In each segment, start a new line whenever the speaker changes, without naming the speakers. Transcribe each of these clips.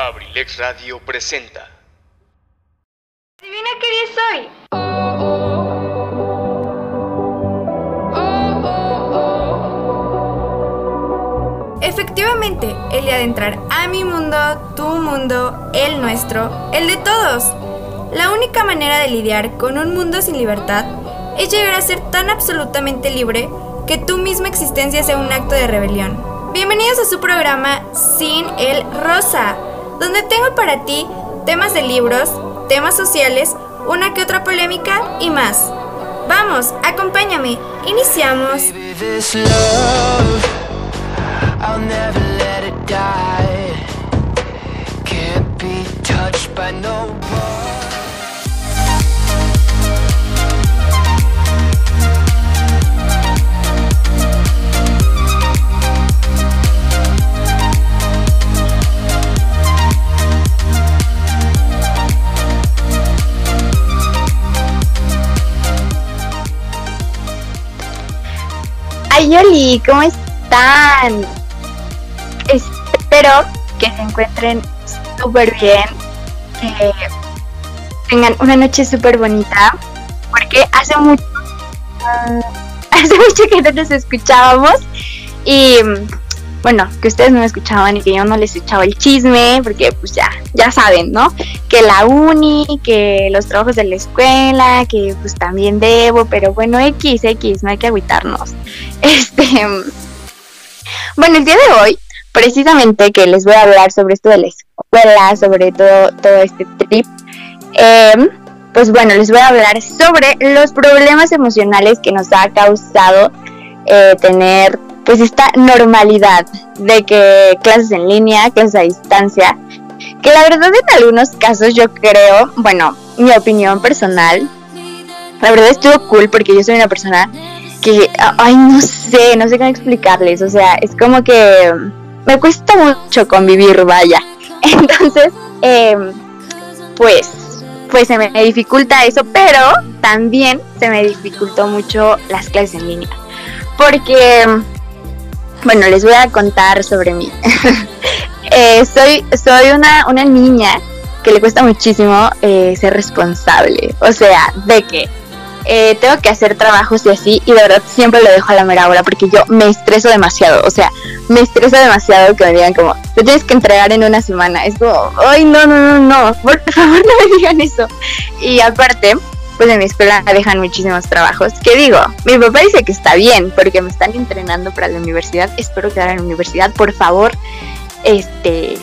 Abrilex Radio presenta.
Adivina qué día soy. Efectivamente, el día de entrar a mi mundo, tu mundo, el nuestro, el de todos. La única manera de lidiar con un mundo sin libertad es llegar a ser tan absolutamente libre que tu misma existencia sea un acto de rebelión. Bienvenidos a su programa Sin el Rosa, donde tengo para ti temas de libros, temas sociales, una que otra polémica y más. Vamos, acompáñame. Iniciamos.
Ay, Yoli, ¿cómo están? Espero que se encuentren súper bien, que tengan una noche súper bonita, porque hace mucho, hace mucho que no nos escuchábamos y bueno, que ustedes no me escuchaban y que yo no les echaba el chisme, porque pues ya, ya saben, ¿no? Que la uni, que los trabajos de la escuela, que pues también debo, pero bueno, X, X, no hay que agüitarnos. Este, bueno, el día de hoy, precisamente que les voy a hablar sobre esto de la escuela, sobre todo, todo este trip, em, pues bueno, les voy a hablar sobre los problemas emocionales que nos ha causado eh, tener pues esta normalidad de que clases en línea, clases a distancia, que la verdad en algunos casos yo creo, bueno, mi opinión personal, la verdad estuvo cool porque yo soy una persona que, ay, no sé, no sé cómo explicarles, o sea, es como que me cuesta mucho convivir, vaya. Entonces, em, pues, pues se me dificulta eso, pero también se me dificultó mucho las clases en línea. Porque bueno, les voy a contar sobre mí. Eh, soy, soy una, una niña que le cuesta muchísimo eh, ser responsable. O sea, de que eh, tengo que hacer trabajos y así, y de verdad siempre lo dejo a la mera hora porque yo me estreso demasiado. O sea, me estreso demasiado que me digan como, lo tienes que entregar en una semana. Es como, ay, no, no, no, no, por favor no me digan eso. Y aparte, pues en mi escuela dejan muchísimos trabajos. Que digo, mi papá dice que está bien porque me están entrenando para la universidad. Espero quedar en la universidad. Por favor, este,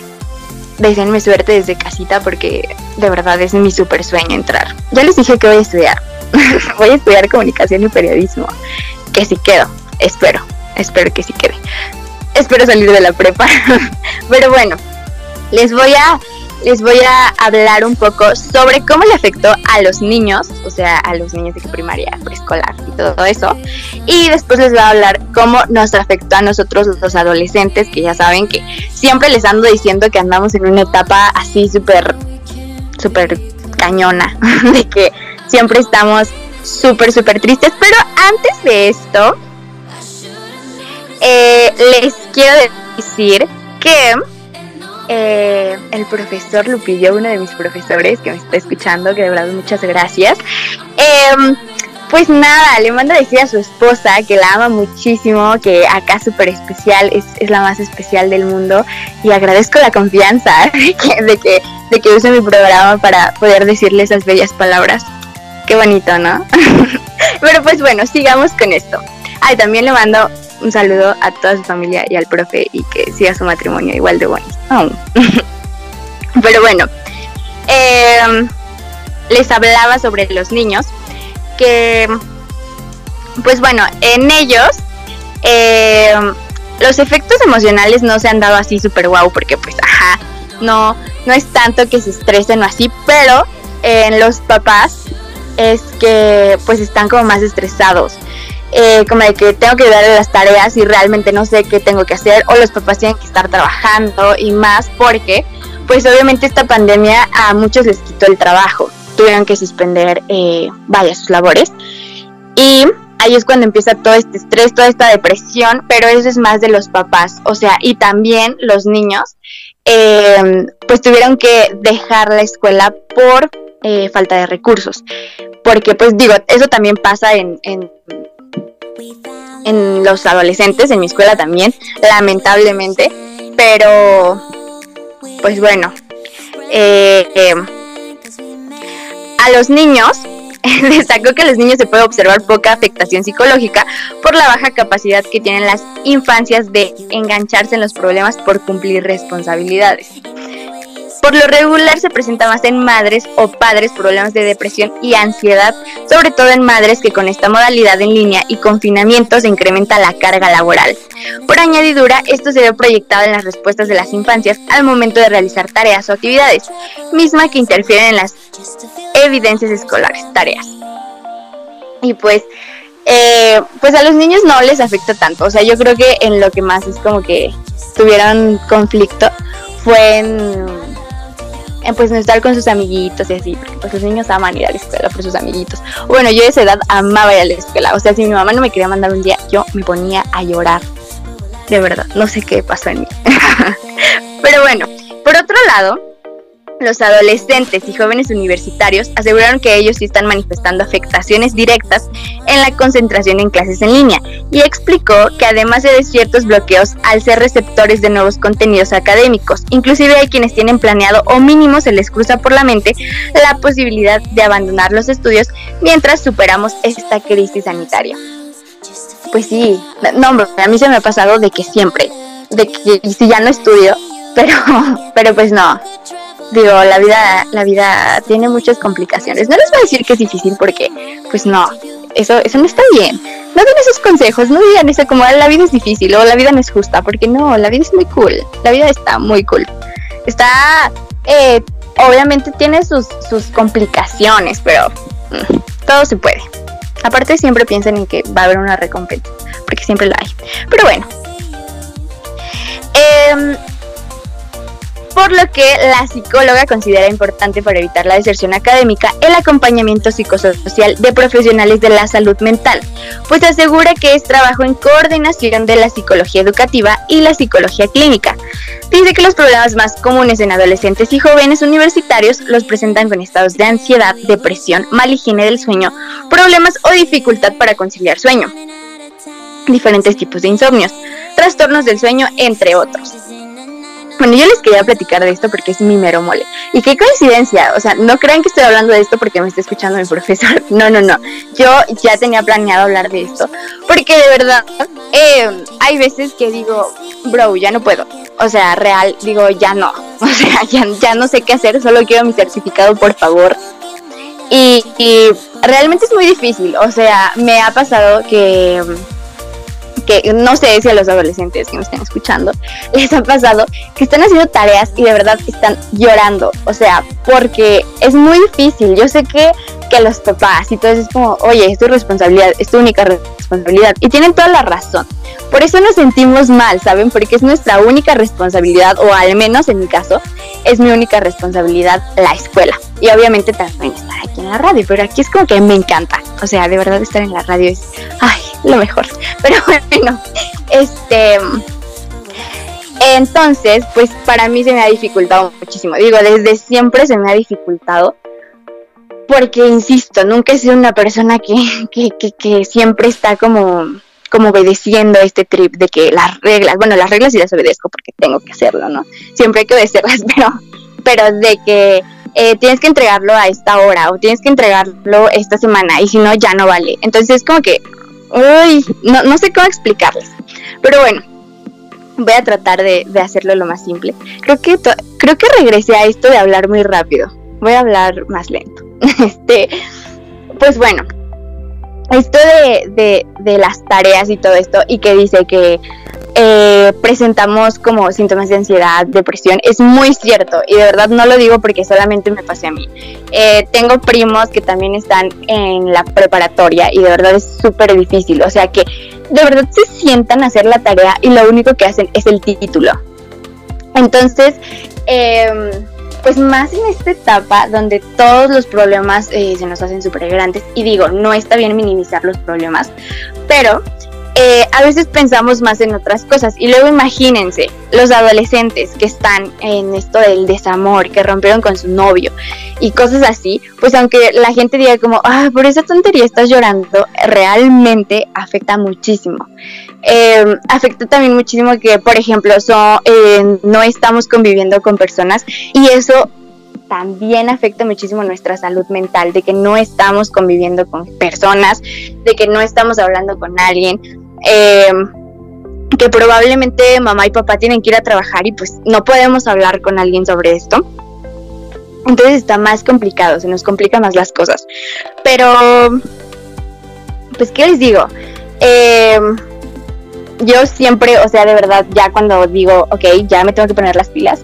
deseenme suerte desde casita porque de verdad es mi super sueño entrar. Ya les dije que voy a estudiar. voy a estudiar comunicación y periodismo. Que si quedo, espero, espero que sí quede. Espero salir de la prepa. Pero bueno, les voy a les voy a hablar un poco sobre cómo le afectó a los niños, o sea, a los niños de primaria, preescolar y todo eso. Y después les voy a hablar cómo nos afectó a nosotros los adolescentes, que ya saben que siempre les ando diciendo que andamos en una etapa así súper, súper cañona, de que siempre estamos súper, súper tristes. Pero antes de esto, eh, les quiero decir que eh, el profesor Lupillo, uno de mis profesores que me está escuchando, que de verdad muchas gracias. Em, pues nada, le mando a decir a su esposa que la ama muchísimo, que acá súper especial, es, es, la más especial del mundo y agradezco la confianza de que, de que, de que use mi programa para poder decirle esas bellas palabras. Qué bonito, ¿no? Pero pues bueno, sigamos con esto. Ay, también le mando un saludo a toda su familia y al profe y que siga su matrimonio igual de bueno. Pero bueno, em, les hablaba sobre los niños, que pues bueno, en ellos em, los efectos emocionales no se han dado así súper guau, porque pues ajá, no, no es tanto que se estresen o así, pero en los papás es que pues están como más estresados eh, como de que tengo que darle las tareas y realmente no sé qué tengo que hacer o los papás tienen que estar trabajando y más porque pues obviamente esta pandemia a muchos les quitó el trabajo, tuvieron que suspender eh, varias sus labores y ahí es cuando empieza todo este estrés, toda esta depresión, pero eso es más de los papás, o sea, y también los niños eh, pues tuvieron que dejar la escuela por eh, falta de recursos. Porque pues digo, eso también pasa en, en, en los adolescentes, en mi escuela también, lamentablemente. Pero pues bueno, eh, a los niños destacó que a los niños se puede observar poca afectación psicológica por la baja capacidad que tienen las infancias de engancharse en los problemas por cumplir responsabilidades. Por lo regular se presenta más en madres o padres problemas de depresión y ansiedad, sobre todo en madres que con esta modalidad en línea y confinamiento se incrementa la carga laboral. Por añadidura, esto se ve proyectado en las respuestas de las infancias al momento de realizar tareas o actividades, misma que interfieren en las evidencias escolares, tareas. Y pues, eh, pues a los niños no les afecta tanto. O sea, yo creo que en lo que más es como que tuvieron conflicto fue en pues no estar con sus amiguitos y así, porque pues los niños aman ir a la escuela por sus amiguitos. Bueno, yo a esa edad amaba ir a la escuela, o sea, si mi mamá no me quería mandar un día, yo me ponía a llorar. De verdad, no sé qué pasó en mí. Pero bueno, por otro lado, los adolescentes y jóvenes universitarios aseguraron que ellos sí están manifestando afectaciones directas en la concentración en clases en línea y explicó que además de ciertos bloqueos al ser receptores de nuevos contenidos académicos, inclusive hay quienes tienen planeado o mínimo se les cruza por la mente la posibilidad de abandonar los estudios mientras superamos esta crisis sanitaria. Pues sí, no, a mí se me ha pasado de que siempre, de que si ya no estudio, pero, pero pues no, digo, la vida, la vida tiene muchas complicaciones. No les voy a decir que es difícil porque, pues no, eso, eso no está bien. No den esos consejos, no digan eso como la vida es difícil o la vida no es justa, porque no, la vida es muy cool, la vida está muy cool. Está, eh, obviamente tiene sus, sus complicaciones, pero mm, todo se puede. Aparte siempre piensen en que va a haber una recompensa, porque siempre la hay. Pero bueno. Eh, por lo que la psicóloga considera importante para evitar la deserción académica el acompañamiento psicosocial de profesionales de la salud mental, pues asegura que es trabajo en coordinación de la psicología educativa y la psicología clínica. Dice que los problemas más comunes en adolescentes y jóvenes universitarios los presentan con estados de ansiedad, depresión, mal higiene del sueño, problemas o dificultad para conciliar sueño, diferentes tipos de insomnios, trastornos del sueño, entre otros. Bueno, yo les quería platicar de esto porque es mi mero mole. Y qué coincidencia, o sea, no crean que estoy hablando de esto porque me está escuchando mi profesor. No, no, no. Yo ya tenía planeado hablar de esto. Porque de verdad, eh, hay veces que digo, bro, ya no puedo. O sea, real, digo, ya no. O sea, ya, ya no sé qué hacer, solo quiero mi certificado, por favor. Y, y realmente es muy difícil. O sea, me ha pasado que que no sé si a los adolescentes que me están escuchando les ha pasado que están haciendo tareas y de verdad están llorando, o sea, porque es muy difícil. Yo sé que, que los papás y todo es como, oye, es tu responsabilidad, es tu única responsabilidad y tienen toda la razón. Por eso nos sentimos mal, ¿saben? Porque es nuestra única responsabilidad, o al menos en mi caso, es mi única responsabilidad la escuela. Y obviamente también estar aquí en la radio, pero aquí es como que me encanta. O sea, de verdad estar en la radio es, ay, lo mejor. Pero bueno, este... Entonces, pues para mí se me ha dificultado muchísimo. Digo, desde siempre se me ha dificultado. Porque, insisto, nunca he sido una persona que, que, que, que siempre está como como obedeciendo este trip de que las reglas, bueno, las reglas sí las obedezco porque tengo que hacerlo, ¿no? Siempre hay que obedecerlas, pero, pero de que eh, tienes que entregarlo a esta hora o tienes que entregarlo esta semana y si no, ya no vale. Entonces es como que, uy, no, no sé cómo explicarles. Pero bueno, voy a tratar de, de hacerlo lo más simple. Creo que, creo que regresé a esto de hablar muy rápido. Voy a hablar más lento. este, pues bueno, esto de, de, las tareas y todo esto, y que dice que eh, presentamos como síntomas de ansiedad, depresión, es muy cierto, y de verdad no lo digo porque solamente me pase a mí. Eh, tengo primos que también están en la preparatoria y de verdad es súper difícil, o sea que de verdad se sientan a hacer la tarea y lo único que hacen es el título. Entonces, eh, pues más en esta etapa donde todos los problemas eh, se nos hacen súper grandes y digo, no está bien minimizar los problemas, pero eh, a veces pensamos más en otras cosas. Y luego imagínense, los adolescentes que están en esto del desamor, que rompieron con su novio y cosas así, pues aunque la gente diga como, ah, por esa tontería estás llorando, realmente afecta muchísimo. Em, afecta también muchísimo que, por ejemplo, eh, no estamos conviviendo con personas y eso también afecta muchísimo nuestra salud mental, de que no estamos conviviendo con personas, de que no estamos hablando con alguien, eh, que probablemente mamá y papá tienen que ir a trabajar y pues no podemos hablar con alguien sobre esto. Entonces está más complicado, se nos complican más las cosas. Pero, pues, ¿qué les digo? Eh, yo siempre, o sea, de verdad, ya cuando digo, ok, ya me tengo que poner las pilas,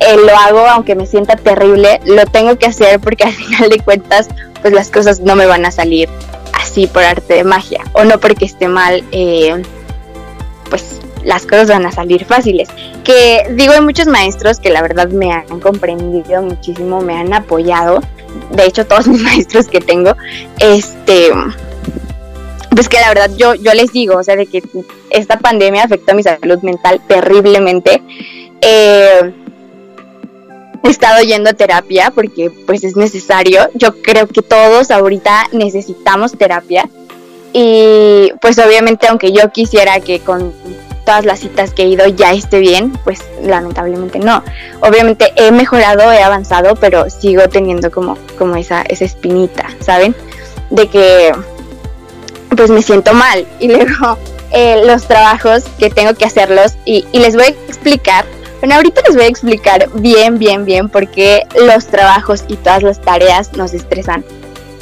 eh, lo hago aunque me sienta terrible, lo tengo que hacer porque al final de cuentas, pues las cosas no me van a salir así por arte de magia, o no porque esté mal, eh, pues las cosas van a salir fáciles. Que digo, hay muchos maestros que la verdad me han comprendido muchísimo, me han apoyado. De hecho, todos mis maestros que tengo, este, pues que la verdad yo, yo les digo, o sea, de que esta pandemia afectó a mi salud mental terriblemente. Eh, he estado yendo a terapia porque pues es necesario. Yo creo que todos ahorita necesitamos terapia. Y pues obviamente aunque yo quisiera que con todas las citas que he ido ya esté bien, pues lamentablemente no. Obviamente he mejorado, he avanzado, pero sigo teniendo como, como esa, esa espinita, ¿saben? De que pues me siento mal. Y luego eh, los trabajos que tengo que hacerlos y, y les voy a explicar bueno, ahorita les voy a explicar bien, bien, bien por qué los trabajos y todas las tareas nos estresan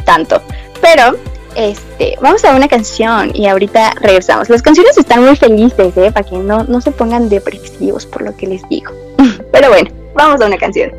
tanto. Pero, este, vamos a una canción y ahorita regresamos. Las canciones están muy felices, ¿eh? Para que no, no se pongan depresivos por lo que les digo. Pero bueno, vamos a una canción.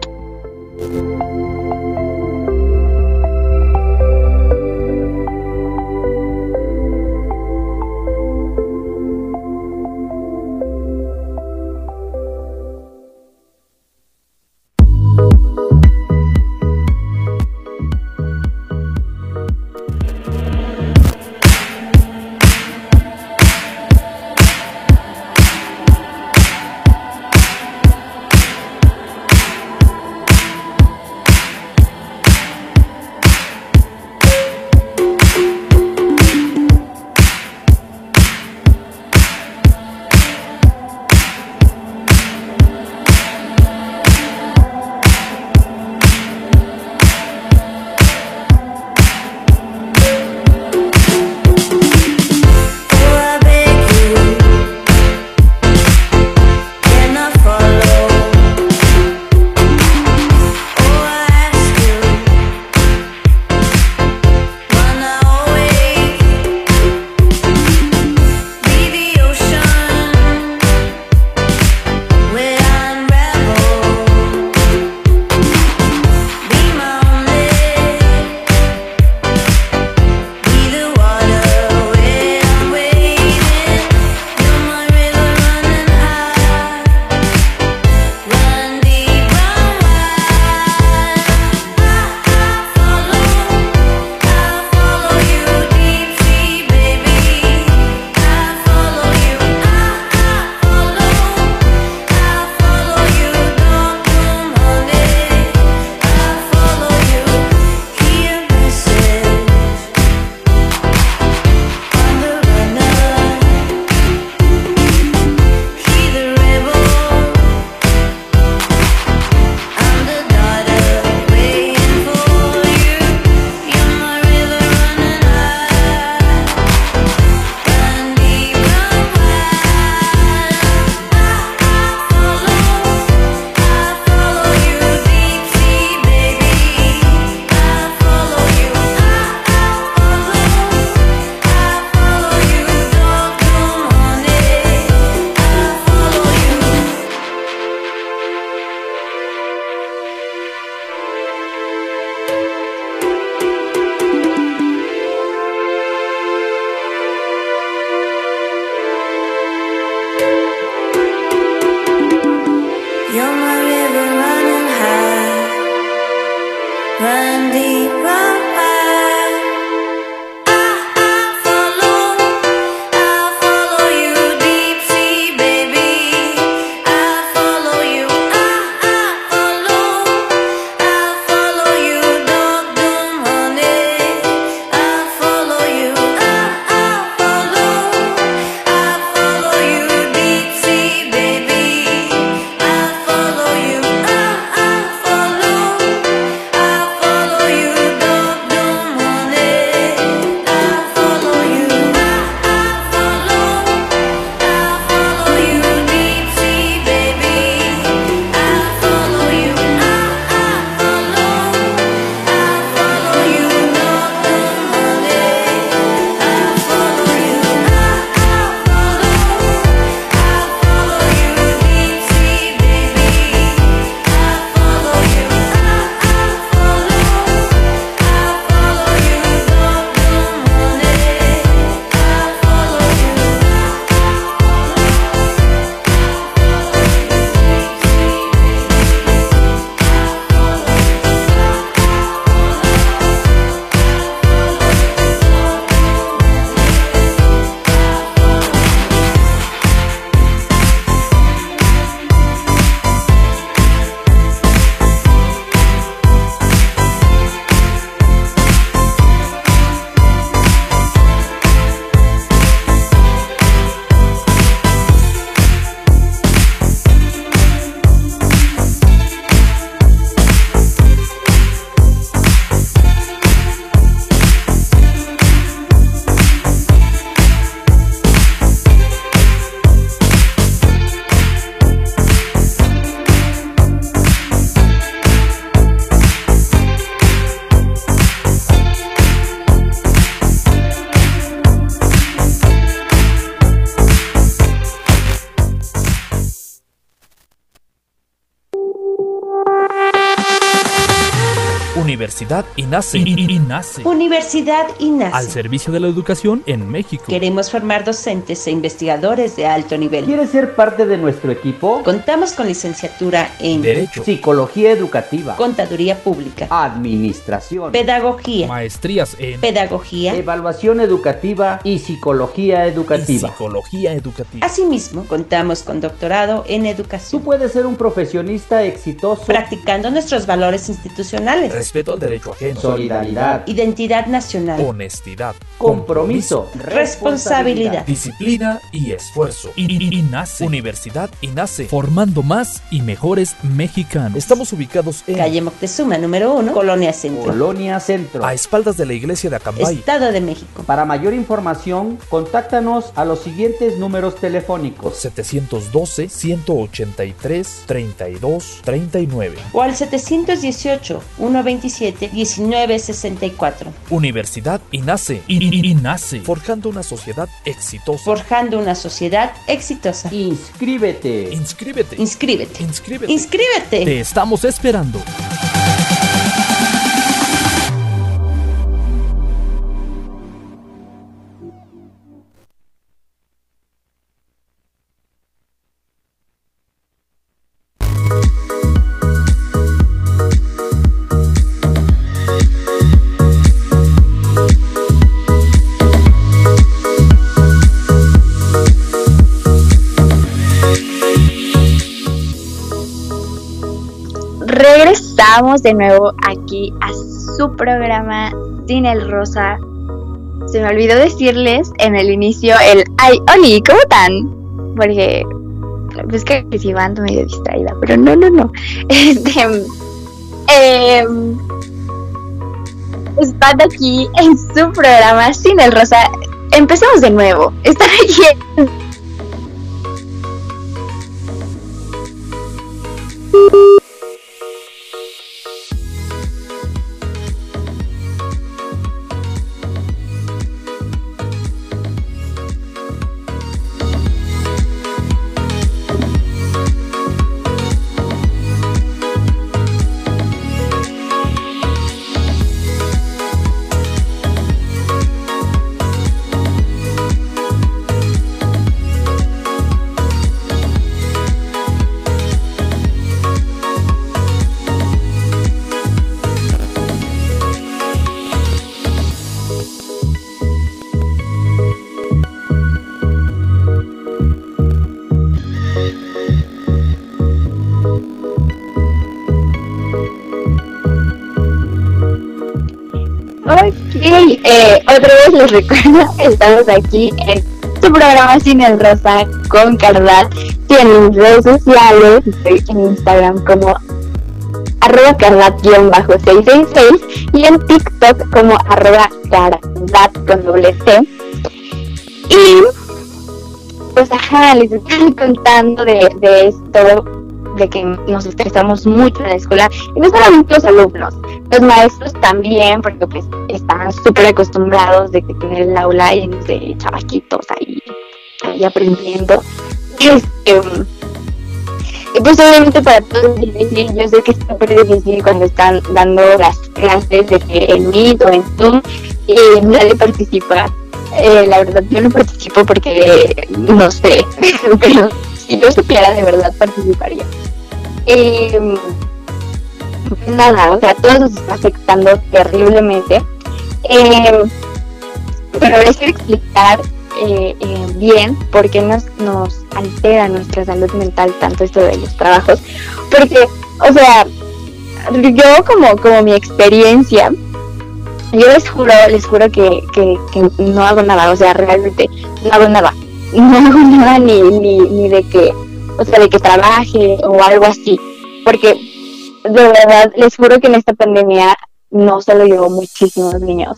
Universidad INACE. INACE.
Universidad INACE.
Al servicio de la educación en México.
Queremos formar docentes e investigadores de alto nivel.
¿Quieres ser parte de nuestro equipo?
Contamos con licenciatura en
Derecho,
Psicología educativa,
Contaduría Pública,
Administración,
Pedagogía,
maestrías en
Pedagogía.
Evaluación educativa y Psicología
y
educativa.
psicología educativa.
Asimismo, contamos con doctorado en
Tú
educación,
puedes ser un profesionista exitoso,
practicando nuestros valores institucionales,
Respeto al derecho ajeno.
solidaridad,
identidad nacional,
Honestidad.
compromiso,
responsabilidad.
Disciplina y esfuerzo. INACE. Universidad INACE. Formando más y mejores mexicanos. Estamos ubicados en
Calle Moctezuma número 1, Colonia Centro,
Colonia Centro.
a espaldas de la iglesia de Acambay.
Estado de México.
Para mayor información, contáctanos a los siguientes números telefónicos.
712 183 32 39.
O al 718 127 1964.
Universidad INACE. INACE. Forjando una sociedad exitosa.
Forjando una sociedad exitosa.
Inscríbete.
Inscríbete.
Inscríbete.
Inscríbete.
Inscríbete.
Te estamos esperando.
Regresamos de nuevo aquí a su programa Sin el Rosa. Se me olvidó decirles en el inicio el ay, Oli, ¿cómo están? Porque pues que si ando medio distraída, pero no, no, no. Este están aquí en su programa Sin el Rosa. Empecemos de nuevo. Están aquí en les recuerdo, estamos aquí en su programa Sin el Rosa con Cardat y en mis redes sociales, estoy en Instagram como arroba cardat-666 y en TikTok como arroba cardat con doble T. Y pues ajá, les estoy contando de, de esto, de que nos estresamos mucho en la escuela, y no solamente los alumnos, los maestros también, porque pues están súper acostumbrados de que tener el aula lleno de chavaquitos ahí, ahí aprendiendo. Este, pues obviamente para todos es difícil, yo sé que es súper difícil cuando están dando las clases de que en Meet o en Zoom y nadie participa. Eh, la verdad yo no participo porque no sé, pero si yo supiera de verdad participaría. Eh, nada, o sea, todo nos está afectando terriblemente. Eh, pero quiero explicar eh, eh, bien por qué nos, nos altera nuestra salud mental tanto esto de los trabajos. Porque, o sea, yo como, como mi experiencia, yo les juro, les juro que, que, que no hago nada, o sea, realmente no hago nada. No hago nada ni, ni, ni de que, o sea, de que trabaje o algo así. Porque de verdad, les juro que en esta pandemia no solo llegó muchísimos niños.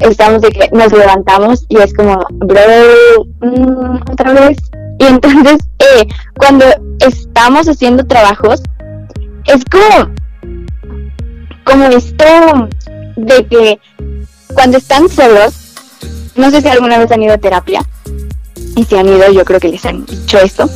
Estamos de que nos levantamos y es como, bro, mm, otra vez. Y entonces, eh, cuando estamos haciendo trabajos, es como, como esto de que cuando están solos, no sé si alguna vez han ido a terapia, y si han ido, yo creo que les han dicho esto.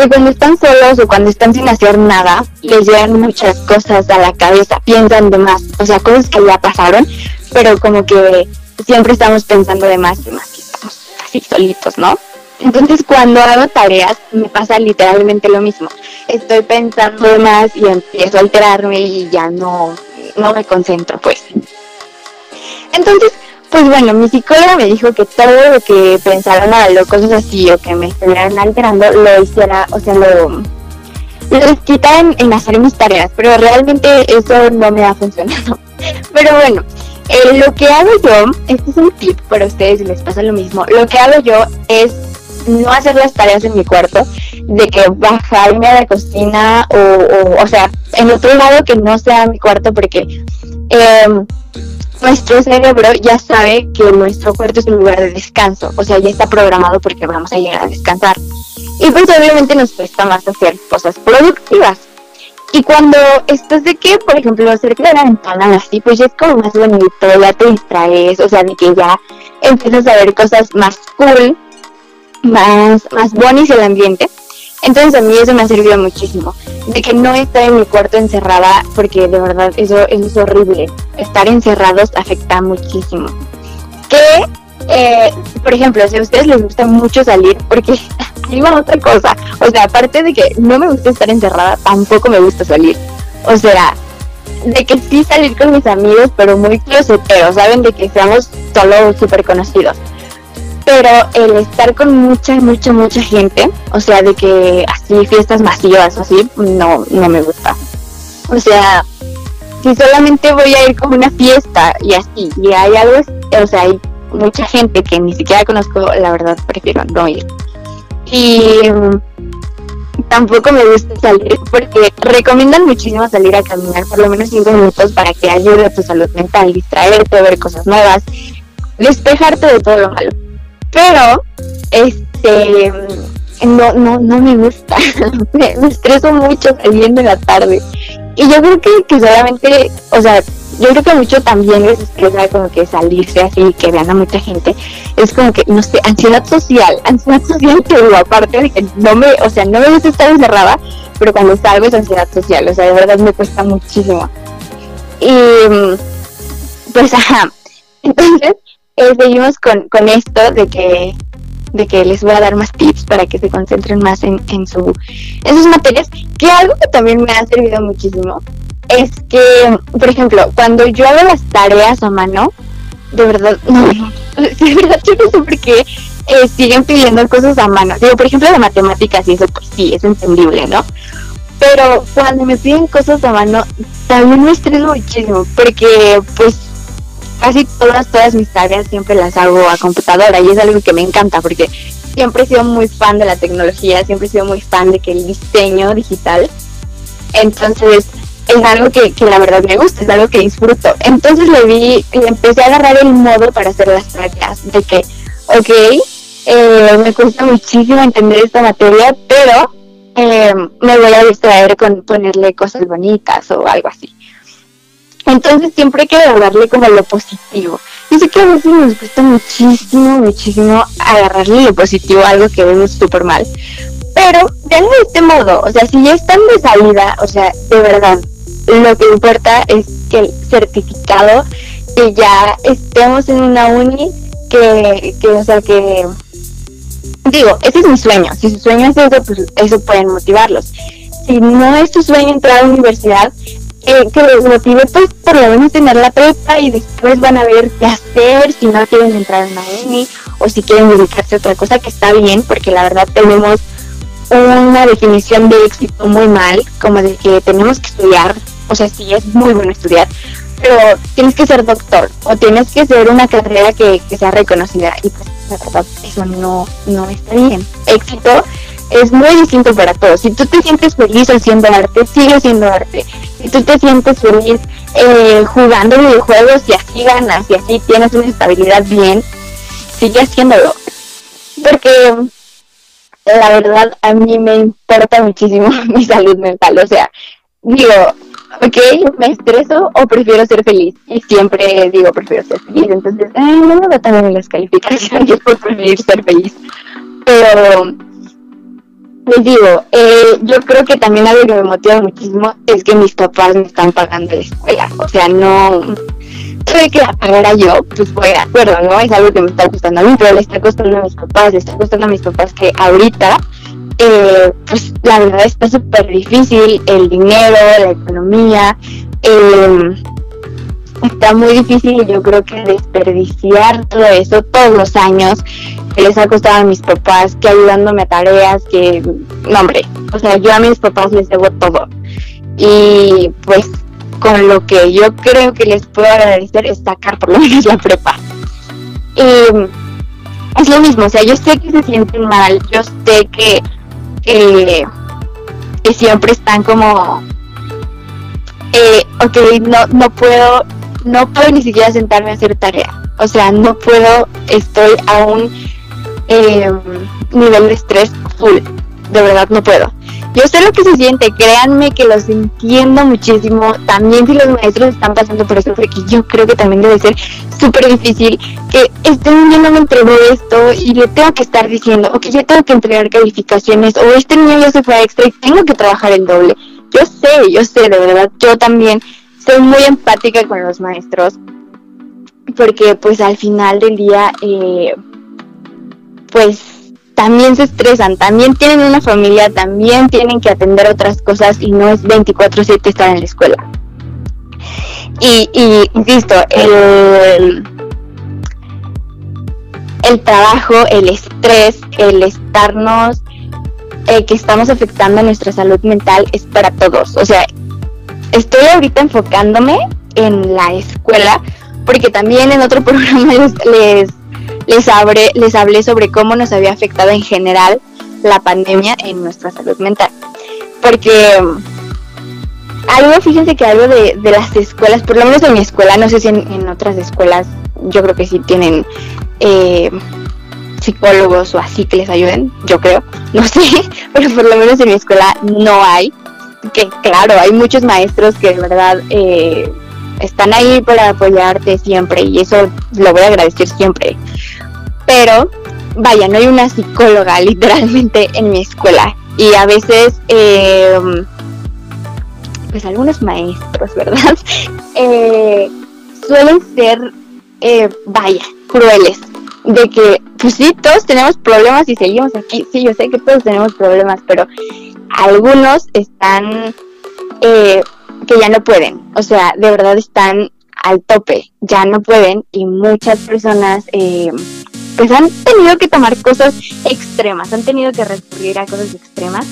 Que cuando están solos o cuando están sin hacer nada, les llegan muchas cosas a la cabeza, piensan de más, o sea, cosas que ya pasaron, pero como que siempre estamos pensando de más y más y estamos así solitos, ¿no? Entonces cuando hago tareas me pasa literalmente lo mismo. Estoy pensando de más y empiezo a alterarme y ya no, no me concentro, pues. Entonces, pues bueno, mi psicóloga me dijo que todo lo que pensaron o cosas así o que me estuvieran alterando lo hiciera, o sea, lo, lo quitara en, hacer mis tareas, pero realmente eso no me ha funcionado. Pero bueno, eh, lo que hago yo, este es un tip para ustedes si les pasa lo mismo, lo que hago yo es no hacer las tareas en mi cuarto, de que bajarme a la cocina o, o, sea, en otro lado que no sea mi cuarto porque eh, nuestro cerebro ya sabe que nuestro cuarto es un lugar de descanso, o sea, ya está programado porque vamos a llegar a descansar. Y pues obviamente nos cuesta más hacer cosas productivas. Y cuando estás de que, por ejemplo, cerca de la ventana, así, pues ya es como más bonito, ya te distraes, o sea, de que ya empiezas a ver cosas más cool, más, más bonis el ambiente. Entonces a mí eso me ha servido muchísimo, de que no estar en mi cuarto encerrada, porque de verdad eso, es horrible. Estar encerrados afecta muchísimo. Que, eh, por ejemplo, si a ustedes les gusta mucho salir, porque ahí va otra cosa, o sea, aparte de que no me gusta estar encerrada, tampoco me gusta salir. O sea, de que sí salir con mis amigos, pero muy closeteros, ¿saben? De que seamos solo súper conocidos pero el estar con mucha, mucha, mucha gente, o sea, de que así fiestas masivas, así, no, no me gusta. O sea, si solamente voy a ir como una fiesta y así, y hay algo, o sea, hay mucha gente que ni siquiera conozco, la verdad prefiero no ir. Y tampoco me gusta salir porque recomiendan muchísimo salir a caminar por lo menos 5 minutos para que ayude a tu salud mental, distraerte, ver cosas nuevas, despejarte de todo lo malo pero este no, no, no me gusta, me, estreso mucho saliendo en la tarde. Y yo creo que, que solamente, o sea, yo creo que mucho también les estresa como que salirse así, que vean a mucha gente, es como que, no sé, ansiedad social, ansiedad social, pero aparte de que no me, o sea, no me gusta estar encerrada, pero cuando salgo es ansiedad social, o sea, de verdad me cuesta muchísimo. Y pues ajá, entonces seguimos con, con esto de que de que les voy a dar más tips para que se concentren más en, en, su, en sus materias, que algo que también me ha servido muchísimo es que, por ejemplo, cuando yo hago las tareas a mano, de verdad, no, de verdad yo no sé por qué eh, siguen pidiendo cosas a mano. Digo, por ejemplo, de matemáticas y eso, pues sí, es entendible, ¿no? Pero cuando me piden cosas a mano, también me estreso muchísimo, porque pues casi todas, todas mis tareas siempre las hago a computadora y es algo que me encanta porque siempre he sido muy fan de la tecnología, siempre he sido muy fan de que el diseño digital. Entonces es algo que, la verdad me gusta, es algo que disfruto. Entonces le vi, le empecé a agarrar el modo para hacer las tareas, de que, ok, eh, me cuesta muchísimo entender esta materia, pero eh, me voy a distraer con ponerle cosas bonitas o algo así. Entonces siempre hay que agarrarle como lo positivo. Y sé que a veces nos cuesta muchísimo, muchísimo agarrarle lo positivo a algo que vemos súper mal. Pero de este modo, o sea, si ya están de salida, o sea, de verdad, lo que importa es que el certificado, que ya estemos en una uni, que, que o sea, que digo, ese es mi sueño. Si su sueño es eso, pues eso pueden motivarlos. Si no es su sueño entrar a la universidad, eh, que les motive pues por lo menos tener la prepa y después van a ver qué hacer si no quieren entrar en la uni o si quieren dedicarse a otra cosa que está bien porque la verdad tenemos una definición de éxito muy mal como de que tenemos que estudiar o sea sí es muy bueno estudiar pero tienes que ser doctor o tienes que ser una carrera que, que sea reconocida y pues la verdad eso no no está bien. Éxito es muy distinto para todos. Si tú te sientes feliz haciendo arte, sigue haciendo arte. Si tú te sientes feliz eh, jugando videojuegos y así ganas y así tienes una estabilidad bien, sigue haciéndolo. Porque la verdad a mí me importa muchísimo mi salud mental. O sea, digo, ok, me estreso o prefiero ser feliz. Y siempre digo, prefiero ser feliz. Entonces, no me va también en las calificaciones por preferir ser feliz. Pero les digo, eh, yo creo que también algo que me motiva muchísimo es que mis papás me están pagando la escuela. O sea, no. Tuve que la pagara yo, pues voy de acuerdo, ¿no? Es algo que me está costando a mí, pero le está costando a mis papás, le está costando a mis papás que ahorita, eh, pues la verdad está súper difícil el dinero, la economía. Eh, está muy difícil y yo creo que desperdiciar todo eso todos los años que les ha costado a mis papás, que ayudándome a tareas, que, no hombre, o sea, yo a mis papás les debo todo. Y pues con lo que yo creo que les puedo agradecer es sacar por lo menos la prepa. Y es lo mismo, o sea, yo sé que se sienten mal, yo sé que, siempre están como, eh, ok, no, no puedo no puedo ni siquiera sentarme a hacer tarea. O sea, no puedo, estoy a un eh, nivel de estrés full. De verdad, no puedo. Yo sé lo que se siente, créanme que los entiendo muchísimo. También si los maestros están pasando por eso, porque yo creo que también debe ser súper difícil que este niño no me entregó esto y le tengo que estar diciendo, ok, yo tengo que entregar calificaciones, o este niño se fue a extra y tengo que trabajar el doble. Yo sé, yo sé, de verdad, yo también soy muy empática con los maestros porque pues al final del día eh, pues también se estresan, también tienen una familia, también tienen que atender otras cosas y no es 24/7 estar en la escuela. Y, y insisto, el, el trabajo, el estrés, el estarnos, eh, que estamos afectando a nuestra salud mental es para todos. O sea, estoy ahorita enfocándome en la escuela, porque también en otro programa les, les, les, les hablé sobre cómo nos había afectado en general la pandemia en nuestra salud mental. Porque algo, fíjense que algo de, de las escuelas, por lo menos en mi escuela, no sé si en, otras escuelas, yo creo que sí tienen eh, psicólogos o así que les ayuden, yo creo, no sé, pero por lo menos en mi escuela no hay que claro, hay muchos maestros que de verdad eh, están ahí para apoyarte siempre y eso lo voy a agradecer siempre. Pero, vaya, no hay una psicóloga literalmente en mi escuela y a veces, em, pues algunos maestros, ¿verdad? Eh, suelen ser, eh, vaya, crueles. De que, pues sí, todos tenemos problemas y seguimos aquí. Sí, yo sé que todos tenemos problemas, pero algunos están eh, que ya no pueden, o sea, de verdad están al tope, ya no pueden y muchas personas eh, pues han tenido que tomar cosas extremas, han tenido que recurrir a cosas extremas.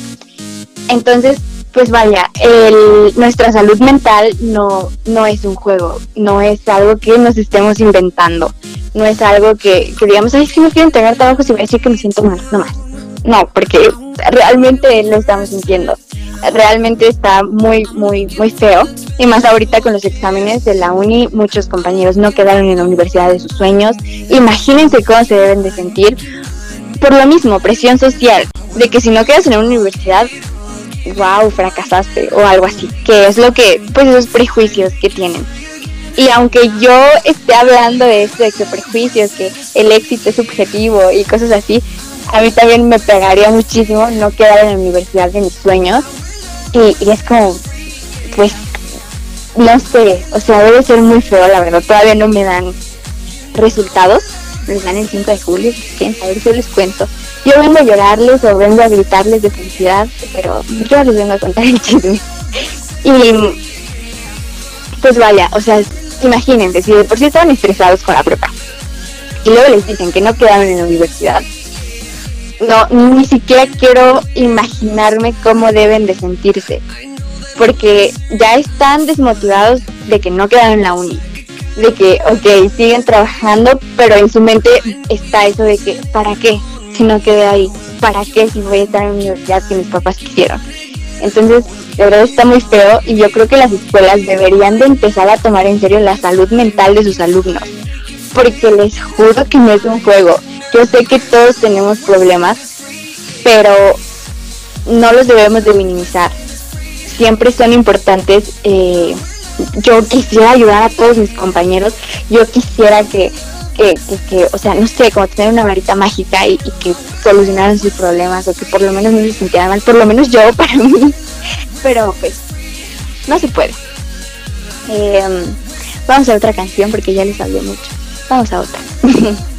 Entonces, pues vaya, el, nuestra salud mental no, no es un juego, no es algo que nos estemos inventando, no es algo que, que digamos, ay, es que no quiero entregar trabajo si voy a decir que me siento mal, no más. No, porque realmente lo estamos sintiendo. Realmente está muy, muy, muy feo. Y más ahorita con los exámenes de la uni, muchos compañeros no quedaron en la universidad de sus sueños. Imagínense cómo se deben de sentir. Por lo mismo, presión social, de que si no quedas en una universidad, wow, fracasaste o algo así. Que es lo que, pues esos prejuicios que tienen. Y aunque yo esté hablando de esto, de que prejuicios, que el éxito es subjetivo y cosas así, a mí también me pegaría muchísimo no quedar en la universidad de mis sueños. Y, es como, pues, no sé, o sea, debe ser muy feo, la verdad. Todavía no me dan resultados. Me dan el 5 de julio, quién sabe, yo les cuento. Yo vengo a llorarles o vengo a gritarles de felicidad, pero yo les vengo a contar el chisme. Y pues vaya, o sea, imagínense, si de por sí estaban estresados con la prepa y luego les dicen que no quedaron en la universidad, no, ni siquiera quiero imaginarme cómo deben de sentirse, porque ya están desmotivados de que no quedaron en la uni, de que, ok, siguen trabajando, pero en su mente está eso de que, ¿para qué? Si no quedé ahí, ¿para qué si voy a estar en la universidad que mis papás quisieron? Entonces, de verdad está muy feo y yo creo que las escuelas deberían de empezar a tomar en serio la salud mental de sus alumnos, porque les juro que no es un juego, yo sé que todos tenemos problemas, pero no los debemos de minimizar. Siempre son importantes. Eh, yo quisiera ayudar a todos mis compañeros. Yo quisiera que,
que, que, que o sea, no sé, como tener una varita mágica y, que solucionaran sus problemas o que por lo menos no se sintieran mal, por lo menos yo para mí. Pero pues, no se puede. Em, vamos a otra canción porque ya les hablé mucho. Vamos a otra.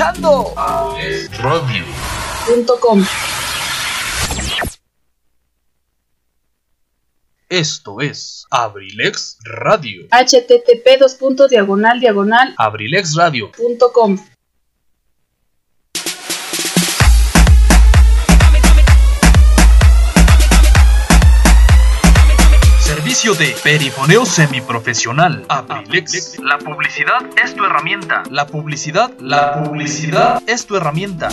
escuchando
Radio.
Esto es Abrilex Radio.
http dos puntos diagonal diagonal
Abrilex De perifoneo semiprofesional. Abrilex. La publicidad es tu herramienta. La publicidad, la publicidad es tu herramienta.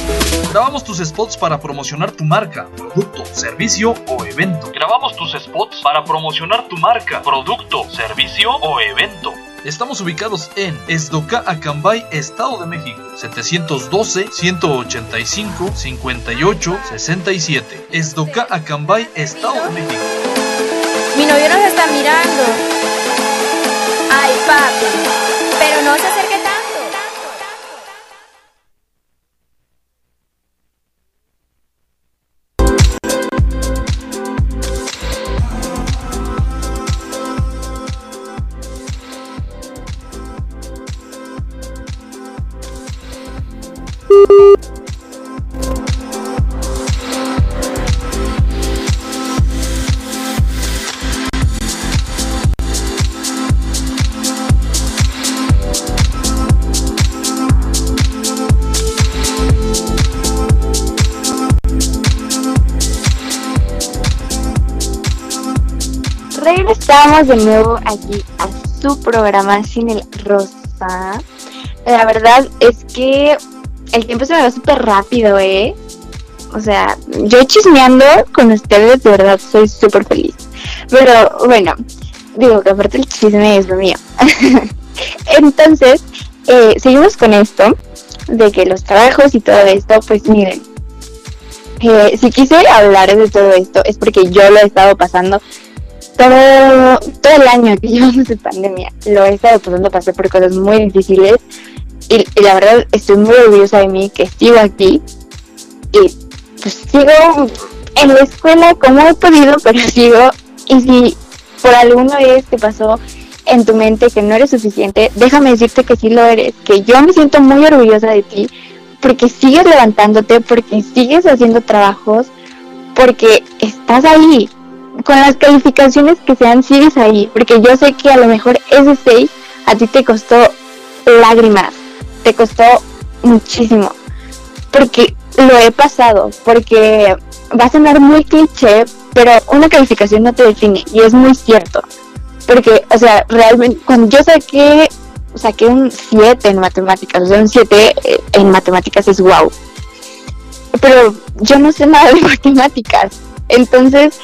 Grabamos tus spots para promocionar tu marca, producto, servicio o evento. Grabamos tus spots para promocionar tu marca, producto, servicio o evento. Estamos ubicados en Esdoca, Acambay, Estado de México. 712-185-58-67. Esdoca, Acambay, Estado de México.
Mi novio nos está mirando. Ay, papi. Pero no se
Regresamos de nuevo aquí a su programa Sin el Rosa. La verdad es que el tiempo se me va súper rápido, ¿eh? O sea, yo chismeando con ustedes, de verdad, soy súper feliz. Pero bueno, digo que aparte el chisme es lo mío. Entonces, eh, seguimos con esto, de que los trabajos y todo esto, pues miren, eh, si quise hablar de todo esto es porque yo lo he estado pasando todo, todo el año que llevamos de pandemia. Lo he estado pasando, pasé por cosas muy difíciles y, y la verdad estoy muy orgullosa de mí que sigo aquí y pues sigo en la escuela como he podido, pero sigo y si por alguna vez te pasó en tu mente que no eres suficiente, déjame decirte que sí lo eres, que yo me siento muy orgullosa de ti porque sigues levantándote, porque sigues haciendo trabajos, porque estás ahí. Con las calificaciones que sean, sigues ahí, porque yo sé que a lo mejor ese 6 a ti te costó lágrimas, te costó muchísimo, porque lo he pasado, porque va a sonar muy cliché, pero una calificación no te define, y es muy cierto, porque, o sea, realmente, cuando yo saqué saqué un 7 en matemáticas, o sea, un 7 en matemáticas es wow. Pero yo no sé nada de matemáticas. Entonces,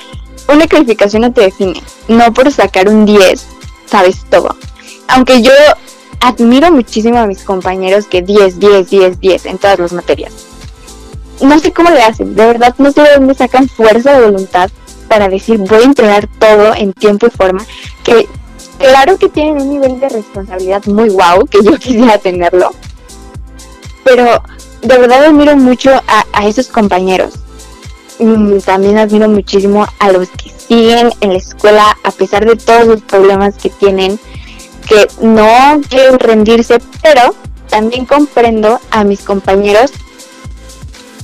una calificación no te define. No por sacar un 10, sabes todo. Aunque yo admiro muchísimo a mis compañeros que 10, 10, 10, 10 en todas las materias. No sé cómo le hacen, de verdad no sé de dónde sacan fuerza de voluntad para decir voy a entregar todo en tiempo y forma, que claro que tienen un nivel de responsabilidad muy guau, que yo quisiera tenerlo, pero de verdad admiro mucho a, a esos compañeros. También admiro muchísimo a los que siguen en la escuela a pesar de todos los problemas que tienen, que no quieren rendirse, pero también comprendo a mis compañeros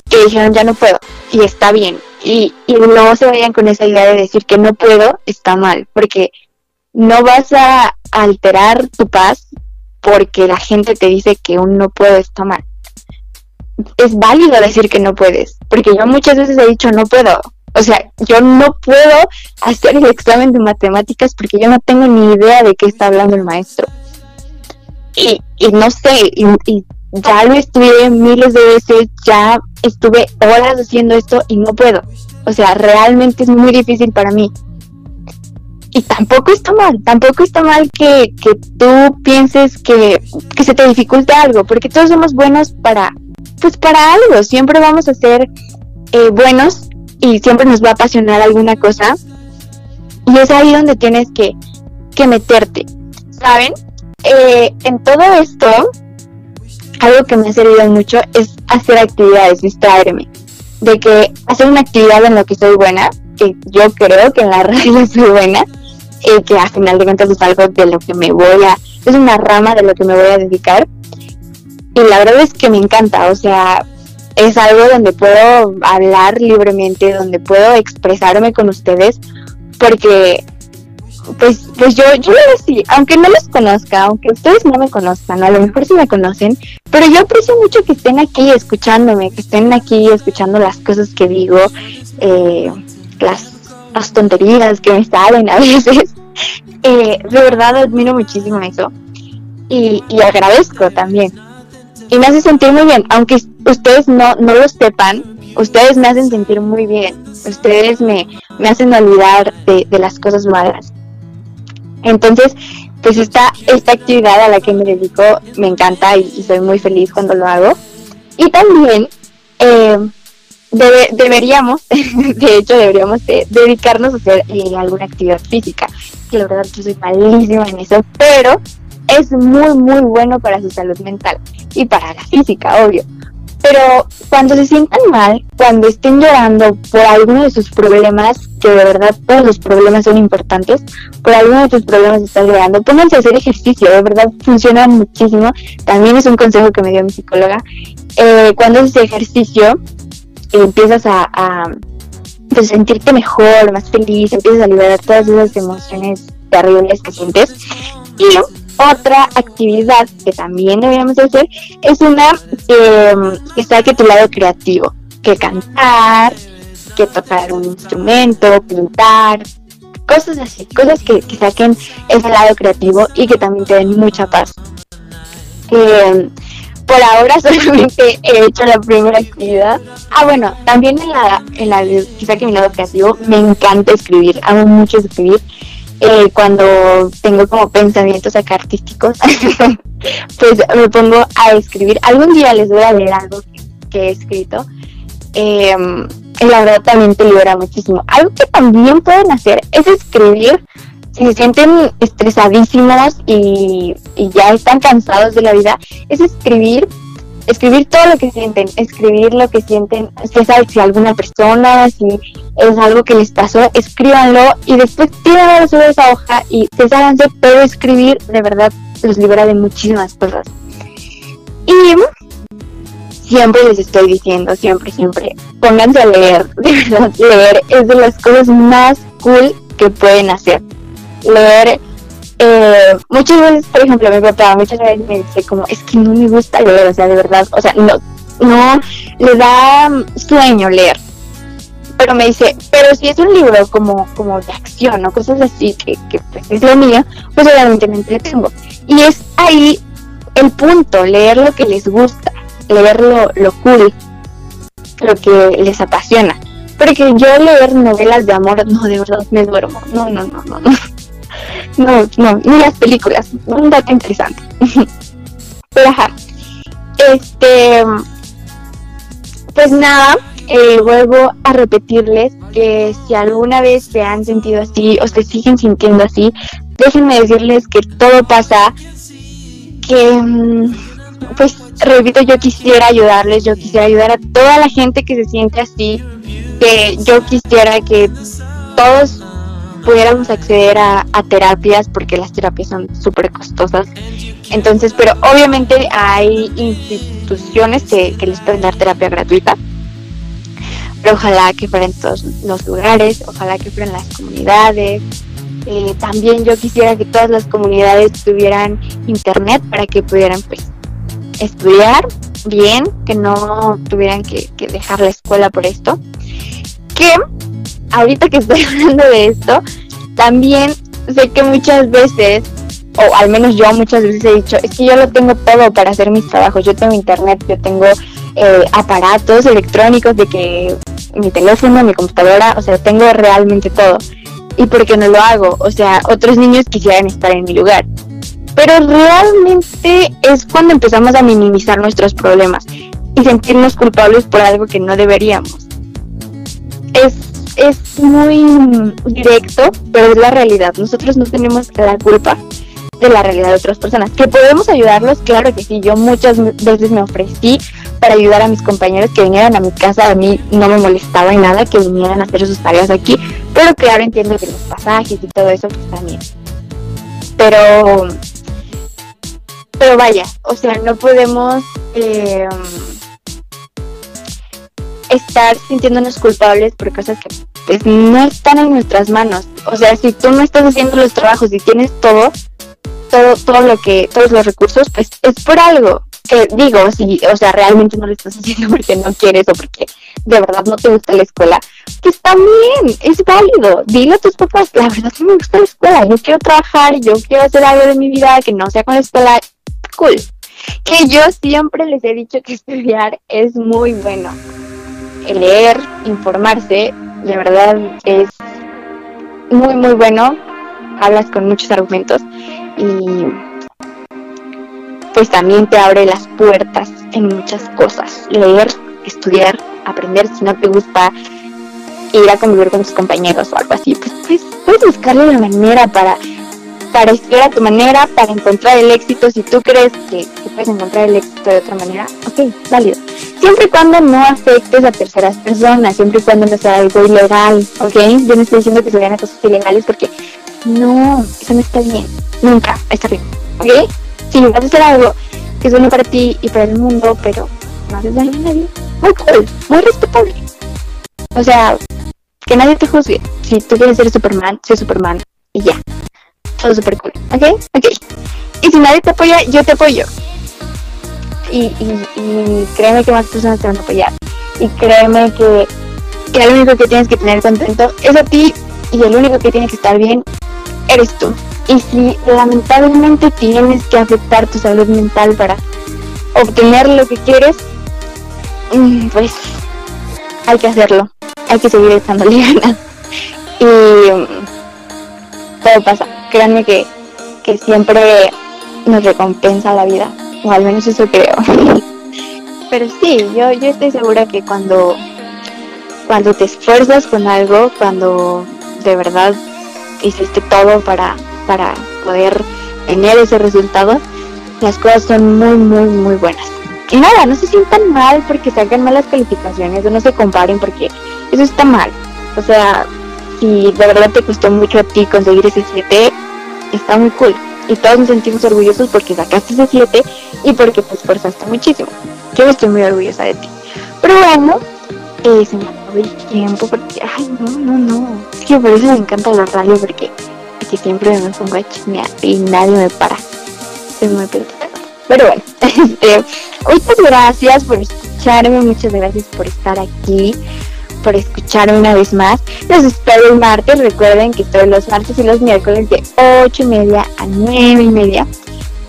que dijeron ya no puedo y está bien. Y no se vayan con esa idea de decir que no puedo, está mal, porque no vas a alterar tu paz porque la gente te dice que un no puedo está mal. Es válido decir que no puedes, porque yo muchas veces he dicho no puedo. O sea, yo no puedo hacer el examen de matemáticas porque yo no tengo ni idea de qué está hablando el maestro. Y, y no sé, y, ya lo estudié miles de veces, ya estuve horas haciendo esto y no puedo. O sea, realmente es muy difícil para mí y tampoco está mal, tampoco está mal que, que tú pienses que, que se te dificulte algo, porque todos somos buenos para, pues para algo, siempre vamos a ser eh, buenos y siempre nos va a apasionar alguna cosa, y es ahí donde tienes que, que meterte, ¿saben? Eh, en todo esto, algo que me ha servido mucho es hacer actividades, distraerme, de que hacer una actividad en lo que soy buena, que yo creo que en la radio soy buena, eh, que a final de cuentas es algo de lo que me voy a, es una rama de lo que me voy a dedicar. Y la verdad es que me encanta, o sea, es algo donde puedo hablar libremente, donde puedo expresarme con ustedes, porque pues, pues yo, yo sí, aunque no los conozca, aunque ustedes no me conozcan, a lo mejor sí me conocen, pero yo aprecio mucho que estén aquí escuchándome, que estén aquí escuchando las cosas que digo, eh, las, las tonterías que me salen a veces. Eh, de verdad admiro muchísimo eso y, y agradezco también. Y me hace sentir muy bien, aunque ustedes no, no lo sepan, ustedes me hacen sentir muy bien, ustedes me, me hacen olvidar de, de las cosas malas. Entonces, pues esta, esta actividad a la que me dedico me encanta y, soy muy feliz cuando lo hago. Y también eh, deberíamos, de hecho deberíamos dedicarnos a hacer eh, alguna actividad física, que la verdad yo soy malísima en eso, pero es muy, muy bueno para su salud mental y para la física, obvio. Pero cuando se sientan mal, cuando estén llorando por alguno de sus problemas, que de verdad todos los problemas son importantes, por alguno de sus problemas están llorando, pónganse a hacer ejercicio, de verdad funciona muchísimo. También es un consejo que me dio mi psicóloga. Eh, cuando haces ejercicio, empiezas a, pues, sentirte mejor, más feliz, empiezas a liberar todas esas emociones terribles que sientes. Y otra actividad que también deberíamos hacer es una em, que saque tu lado creativo, que cantar, que tocar un instrumento, pintar, cosas así, cosas que, saquen ese lado creativo y que también te den mucha paz. Em, por ahora solamente he hecho la primera actividad. Ah, bueno, también en la, en la que saque mi lado creativo, me encanta escribir, amo mucho escribir eh, cuando tengo como pensamientos acá artísticos, pues me pongo a escribir. Algún día les voy a leer algo que, he escrito. Eh, la verdad también te libera muchísimo. Algo que también pueden hacer es escribir si se sienten estresadísimos y, y ya están cansados de la vida, es escribir escribir todo lo que sienten, escribir lo que sienten, si es si alguna persona, si es algo que les pasó, escríbanlo y después tírenlo sobre esa hoja y desháganse, pero escribir de verdad los libera de muchísimas cosas. Y siempre les estoy diciendo, siempre, siempre, pónganse a leer, de verdad, leer es de las cosas más cool que pueden hacer. Leer eh, muchas veces, por ejemplo, mi papá muchas veces me dice como, es que no me gusta leer, o sea, de verdad, o sea, no, no, le da sueño leer. Pero me dice, pero si es un libro como, como de acción o cosas así, que, que pues, es lo mío, pues obviamente me entretengo. Y es ahí el punto, leer lo que les gusta, leer lo, lo cool, lo que les apasiona. Porque yo leer novelas de amor, no, de verdad me duermo. No, no, no, no. no. No, no, ni las películas. Un dato interesante. Pero ajá. Este. Pues nada, eh, vuelvo a repetirles que si alguna vez se han sentido así o se siguen sintiendo así, déjenme decirles que todo pasa, que mm, pues repito, yo quisiera ayudarles, yo quisiera ayudar a toda la gente que se siente así, que yo quisiera que todos pudiéramos acceder a, terapias porque las terapias son súper costosas. Entonces, pero obviamente hay instituciones que, les pueden dar terapia gratuita. Pero ojalá que fueran todos los lugares, ojalá que fueran las comunidades. Eh, también yo quisiera que todas las comunidades tuvieran internet para que pudieran pues estudiar bien, que no tuvieran que, que dejar la escuela por esto. Que ahorita que estoy hablando de esto, también sé que muchas veces, o al menos yo muchas veces he dicho, es que yo lo tengo todo para hacer mis trabajos, yo tengo internet, yo tengo eh, aparatos electrónicos de que mi teléfono, mi computadora, o sea, tengo realmente todo. ¿Y por qué no lo hago? O sea, otros niños quisieran estar en mi lugar. Pero realmente es cuando empezamos a minimizar nuestros problemas y sentirnos culpables por algo que no deberíamos. Es es muy directo, pero es la realidad. Nosotros no tenemos la culpa de la realidad de otras personas. ¿Que podemos ayudarlos? Claro que sí. Yo muchas veces me ofrecí para ayudar a mis compañeros que vinieran a mi casa. A mí no me molestaba en nada que vinieran a hacer sus tareas aquí. Pero claro, entiendo que los pasajes y todo eso pues también. Pero, pero vaya, o sea, no podemos eh, estar sintiéndonos culpables por cosas que no están en nuestras manos. O sea, si tú no estás haciendo los trabajos y tienes todo, todo, todo lo que, todos los recursos, pues es por algo. Que digo, si, o sea, realmente no lo estás haciendo porque no quieres o porque de verdad no te gusta la escuela, pues también es válido. Dile a tus papás, la verdad sí me gusta la escuela, yo quiero trabajar, yo quiero hacer algo de mi vida que no sea con la escuela. Cool. Que yo siempre les he dicho que estudiar es muy bueno. Leer, informarse, de verdad es muy, muy bueno. Hablas con muchos argumentos y pues también te abre las puertas en muchas cosas. Leer, estudiar, aprender, si no te gusta ir a convivir con tus compañeros o algo así, pues, pues puedes buscarle la manera para, para estudiar a tu manera, para encontrar el éxito. Si tú crees que puedes encontrar el éxito de otra manera, ok, válido. Siempre y cuando no afectes a terceras personas, siempre y cuando no sea algo ilegal, ok. Yo no estoy diciendo que se vean cosas ilegales porque no, eso no está bien. Nunca está bien, ok. Si vas a hacer algo que es bueno para ti y para el mundo, pero no haces daño a nadie, muy cool, muy respetable. O sea, que nadie te juzgue. Si tú quieres ser Superman, sé Superman y ya. Todo super cool, ¿ok? Ok. Y si nadie te apoya, yo te apoyo. Y, créeme que más personas te van a apoyar. Y créeme que, que el único que tienes que tener contento es a ti y el único que tiene que estar bien eres tú. Y si lamentablemente tienes que afectar tu salud mental para obtener lo que quieres, mm, pues hay que hacerlo. Hay que seguir echándole ganas. Y mm, todo pasa. Créanme que, que siempre nos recompensa la vida. O al menos eso creo. Pero sí, yo, yo estoy segura que cuando, cuando te esfuerzas con algo, cuando de verdad hiciste todo para, para poder tener ese resultado, las cosas son muy, muy, muy buenas. Y nada, no se sientan mal porque sacan malas calificaciones o no se comparen porque eso está mal. O sea, si de verdad te costó mucho a ti conseguir ese 7, está muy cool. Y todos nos sentimos orgullosos porque sacaste ese 7 y porque te esforzaste muchísimo. Yo estoy muy orgullosa de ti. Pero bueno, eh, se me acabó el tiempo porque, ay, no, no, no. Es que por eso me encanta la radio porque, porque siempre me pongo a chismear y nadie me para. Soy muy pelotuda. Pero bueno, este, muchas gracias por escucharme, muchas gracias por estar aquí, por escucharme una vez más. Los espero el martes, recuerden que todos los martes y los miércoles de 8 y media a 9 y media.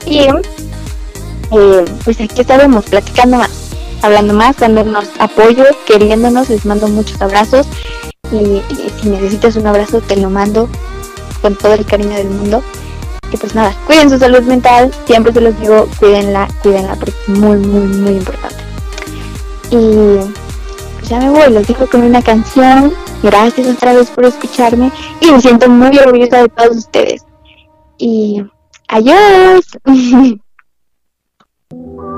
Y eh, pues aquí estaremos platicando más, hablando más, dándonos apoyo, queriéndonos, les mando muchos abrazos y, si necesitas un abrazo te lo mando con todo el cariño del mundo. Y pues nada, cuiden su salud mental, siempre se los digo, cuídenla, cuídenla porque es muy, muy, muy importante. Y ya me voy, los dejo con una canción. Gracias otra vez por escucharme y me siento muy orgullosa de todos ustedes. Y adiós.